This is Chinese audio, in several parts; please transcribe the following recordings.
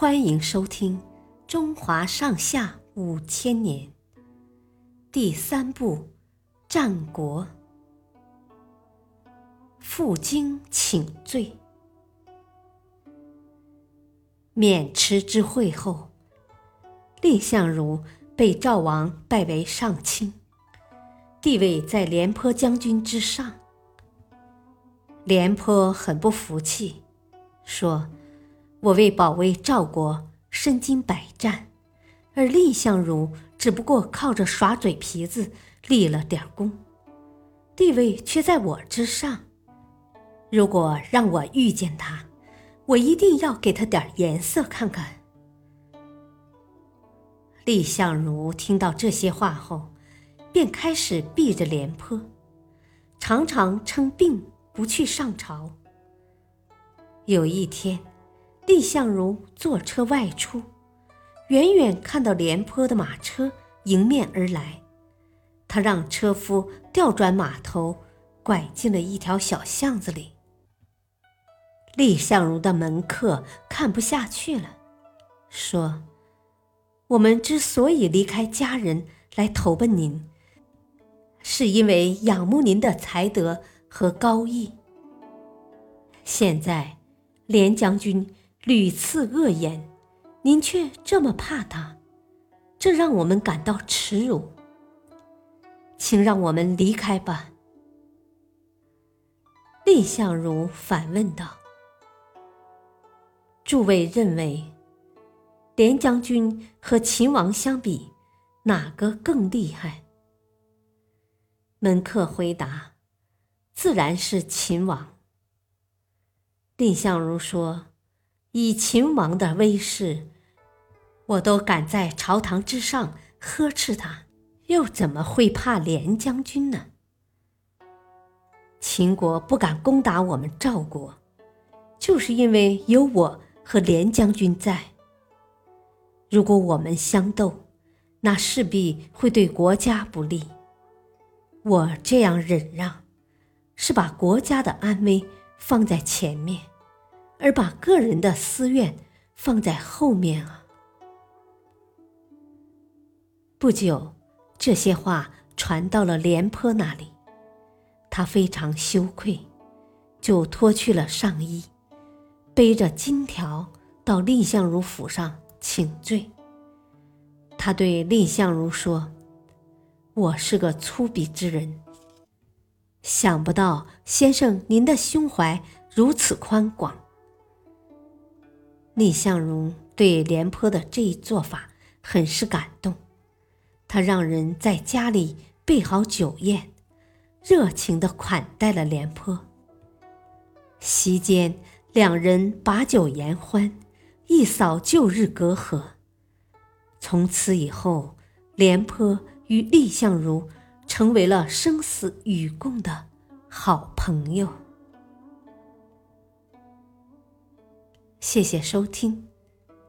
欢迎收听《中华上下五千年》第三部《战国》。负荆请罪。渑池之会后，蔺相如被赵王拜为上卿，地位在廉颇将军之上。廉颇很不服气，说：“我为保卫赵国，身经百战，而蔺相如只不过靠着耍嘴皮子立了点功，地位却在我之上。如果让我遇见他，我一定要给他点颜色看看。”蔺相如听到这些话后，便开始避着廉颇，常常称病。不去上朝。有一天，蔺相如坐车外出，远远看到廉颇的马车迎面而来，他让车夫调转马头，拐进了一条小巷子里。蔺相如的门客看不下去了，说：“我们之所以离开家人来投奔您，是因为仰慕您的才德。”和高义。现在，廉将军屡次恶言，您却这么怕他，这让我们感到耻辱。请让我们离开吧。蔺相如反问道：“诸位认为，廉将军和秦王相比，哪个更厉害？”门客回答。自然是秦王。蔺相如说：“以秦王的威势，我都敢在朝堂之上呵斥他，又怎么会怕廉将军呢？秦国不敢攻打我们赵国，就是因为有我和廉将军在。如果我们相斗，那势必会对国家不利。我这样忍让。”是把国家的安危放在前面，而把个人的私怨放在后面啊！不久，这些话传到了廉颇那里，他非常羞愧，就脱去了上衣，背着金条到蔺相如府上请罪。他对蔺相如说：“我是个粗鄙之人。”想不到先生您的胸怀如此宽广。蔺相如对廉颇的这一做法很是感动，他让人在家里备好酒宴，热情的款待了廉颇。席间，两人把酒言欢，一扫旧日隔阂。从此以后，廉颇与蔺相如。成为了生死与共的好朋友。谢谢收听，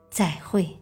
再会。